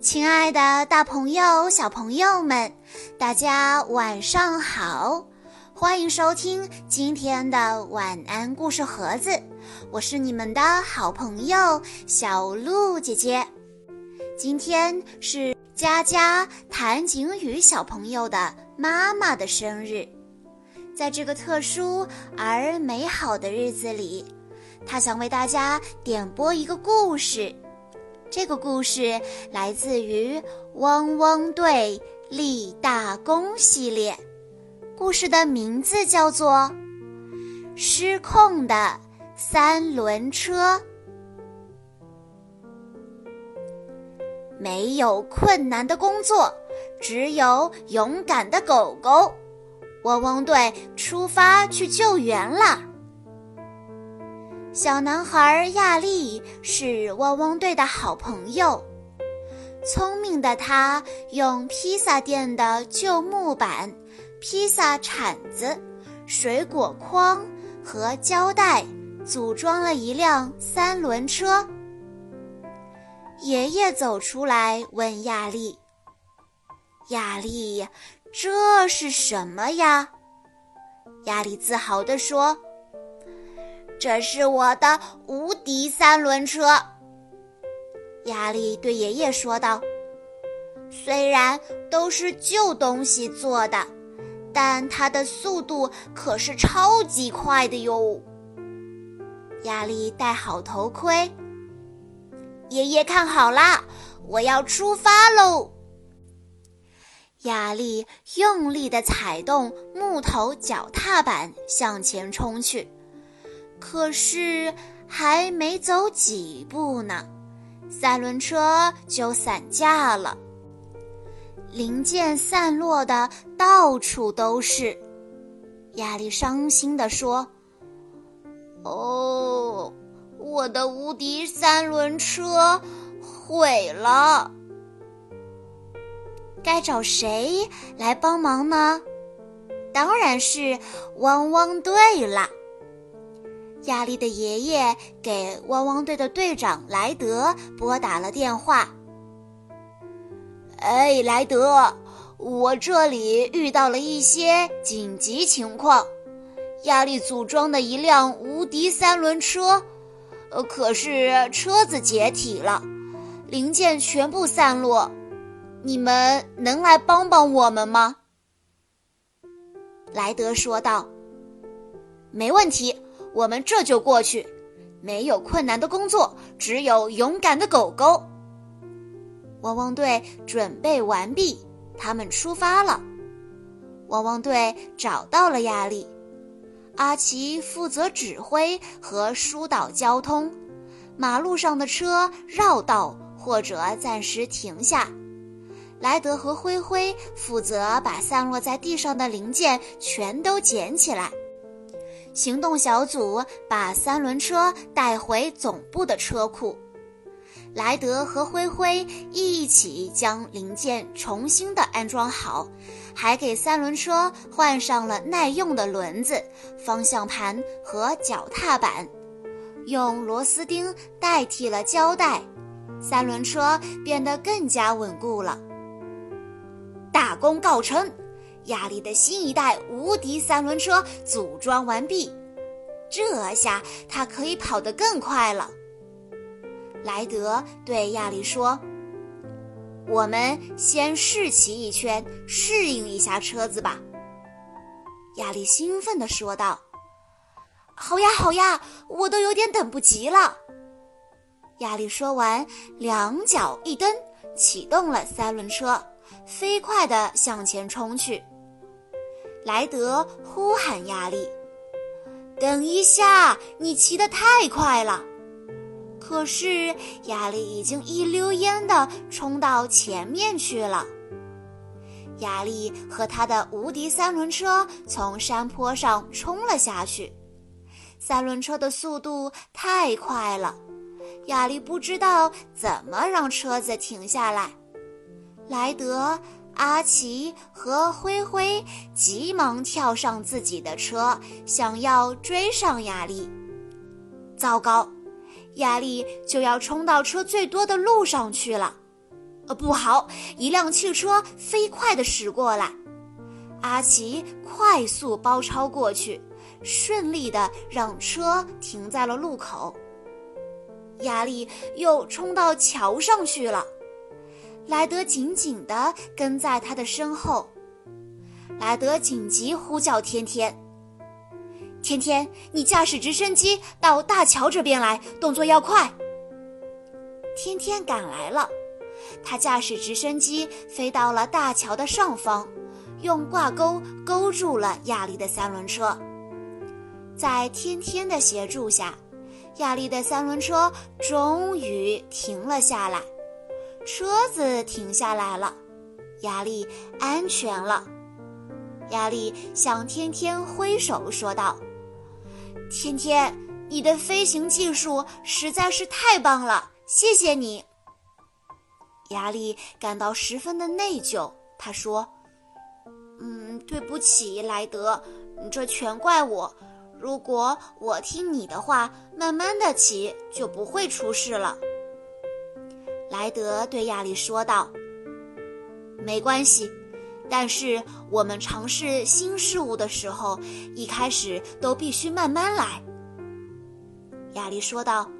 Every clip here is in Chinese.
亲爱的，大朋友、小朋友们，大家晚上好！欢迎收听今天的晚安故事盒子，我是你们的好朋友小鹿姐姐。今天是佳佳谭景宇小朋友的妈妈的生日，在这个特殊而美好的日子里，她想为大家点播一个故事。这个故事来自于《汪汪队立大功》系列，故事的名字叫做《失控的三轮车》。没有困难的工作，只有勇敢的狗狗。汪汪队出发去救援了。小男孩亚历是汪汪队的好朋友。聪明的他用披萨店的旧木板、披萨铲子、水果筐和胶带组装了一辆三轮车。爷爷走出来问亚历：“亚历，这是什么呀？”亚历自豪地说。这是我的无敌三轮车，亚历对爷爷说道。虽然都是旧东西做的，但它的速度可是超级快的哟。亚历戴好头盔，爷爷看好啦，我要出发喽！亚历用力地踩动木头脚踏板，向前冲去。可是还没走几步呢，三轮车就散架了，零件散落的到处都是。亚历伤心地说：“哦，我的无敌三轮车毁了，该找谁来帮忙呢？当然是汪汪队了。”亚历的爷爷给汪汪队的队长莱德拨打了电话。哎，莱德，我这里遇到了一些紧急情况，亚历组装的一辆无敌三轮车，呃，可是车子解体了，零件全部散落，你们能来帮帮我们吗？莱德说道。没问题。我们这就过去，没有困难的工作，只有勇敢的狗狗。汪汪队准备完毕，他们出发了。汪汪队找到了亚力，阿奇负责指挥和疏导交通，马路上的车绕道或者暂时停下。莱德和灰灰负责把散落在地上的零件全都捡起来。行动小组把三轮车带回总部的车库，莱德和灰灰一起将零件重新的安装好，还给三轮车换上了耐用的轮子、方向盘和脚踏板，用螺丝钉代替了胶带，三轮车变得更加稳固了。大功告成！亚力的新一代无敌三轮车组装完毕，这下它可以跑得更快了。莱德对亚力说：“我们先试骑一圈，适应一下车子吧。”亚力兴奋地说道：“好呀，好呀，我都有点等不及了。”亚力说完，两脚一蹬，启动了三轮车，飞快地向前冲去。莱德呼喊亚历：“等一下，你骑得太快了！”可是亚历已经一溜烟地冲到前面去了。亚历和他的无敌三轮车从山坡上冲了下去，三轮车的速度太快了，亚历不知道怎么让车子停下来。莱德。阿奇和灰灰急忙跳上自己的车，想要追上亚丽。糟糕，亚力就要冲到车最多的路上去了！呃，不好！一辆汽车飞快地驶过来，阿奇快速包抄过去，顺利地让车停在了路口。亚丽又冲到桥上去了，莱德紧紧地跟在他的身后。莱德紧急呼叫天天：“天天，你驾驶直升机到大桥这边来，动作要快。”天天赶来了。他驾驶直升机飞到了大桥的上方，用挂钩勾住了亚丽的三轮车。在天天的协助下，亚丽的三轮车终于停了下来。车子停下来了，亚丽安全了。亚丽向天天挥手说道：“天天，你的飞行技术实在是太棒了，谢谢你。”亚丽感到十分的内疚，他说：“嗯，对不起，莱德，这全怪我。如果我听你的话，慢慢的骑，就不会出事了。”莱德对亚丽说道：“没关系，但是我们尝试新事物的时候，一开始都必须慢慢来。”亚丽说道：“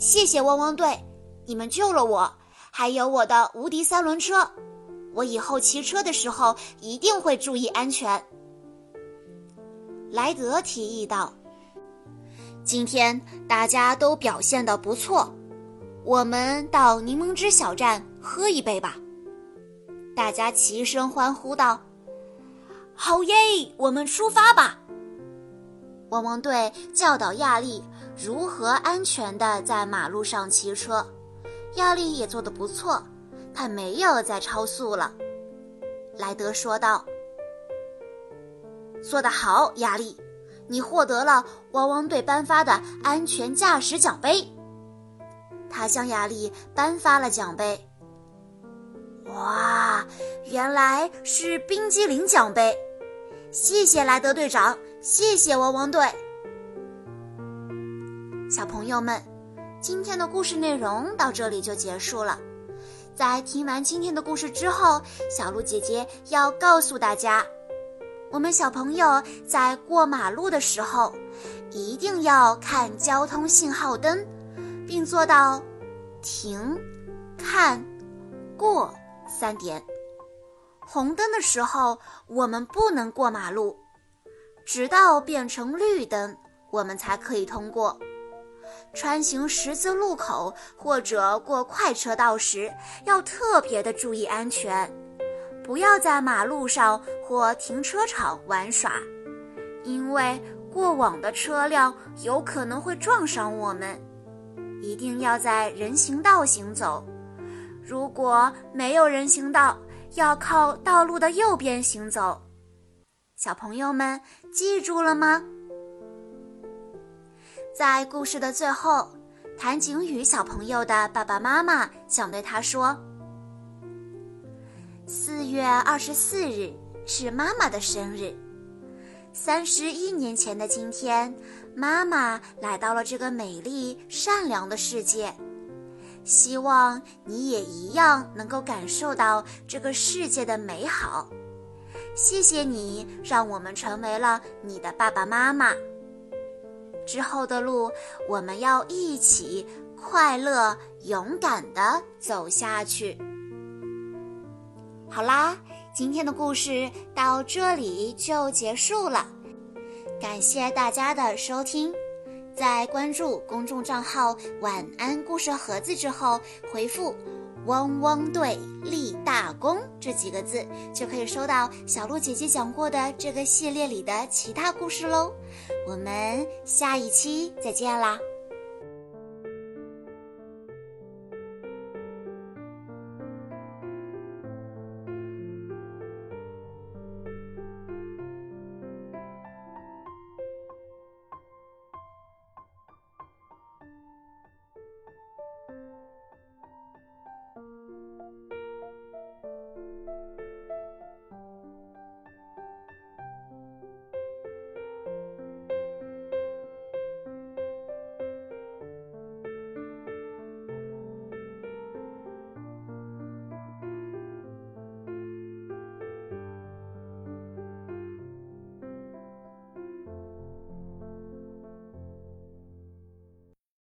谢谢汪汪队，你们救了我。”还有我的无敌三轮车，我以后骑车的时候一定会注意安全。莱德提议道：“今天大家都表现的不错，我们到柠檬汁小站喝一杯吧。”大家齐声欢呼道：“好耶！我们出发吧！”汪汪队教导亚丽如何安全的在马路上骑车。亚丽也做得不错，他没有再超速了。莱德说道：“做得好，亚丽，你获得了汪汪队颁发的安全驾驶奖杯。”他向亚丽颁发了奖杯。哇，原来是冰激凌奖杯！谢谢莱德队长，谢谢汪汪队。小朋友们。今天的故事内容到这里就结束了。在听完今天的故事之后，小鹿姐姐要告诉大家，我们小朋友在过马路的时候，一定要看交通信号灯，并做到停、看、过三点。红灯的时候，我们不能过马路，直到变成绿灯，我们才可以通过。穿行十字路口或者过快车道时，要特别的注意安全，不要在马路上或停车场玩耍，因为过往的车辆有可能会撞上我们。一定要在人行道行走，如果没有人行道，要靠道路的右边行走。小朋友们记住了吗？在故事的最后，谭景宇小朋友的爸爸妈妈想对他说：“四月二十四日是妈妈的生日，三十一年前的今天，妈妈来到了这个美丽善良的世界。希望你也一样能够感受到这个世界的美好。谢谢你，让我们成为了你的爸爸妈妈。”之后的路，我们要一起快乐、勇敢地走下去。好啦，今天的故事到这里就结束了，感谢大家的收听。在关注公众账号“晚安故事盒子”之后，回复。汪汪队立大功这几个字，就可以收到小鹿姐姐讲过的这个系列里的其他故事喽。我们下一期再见啦！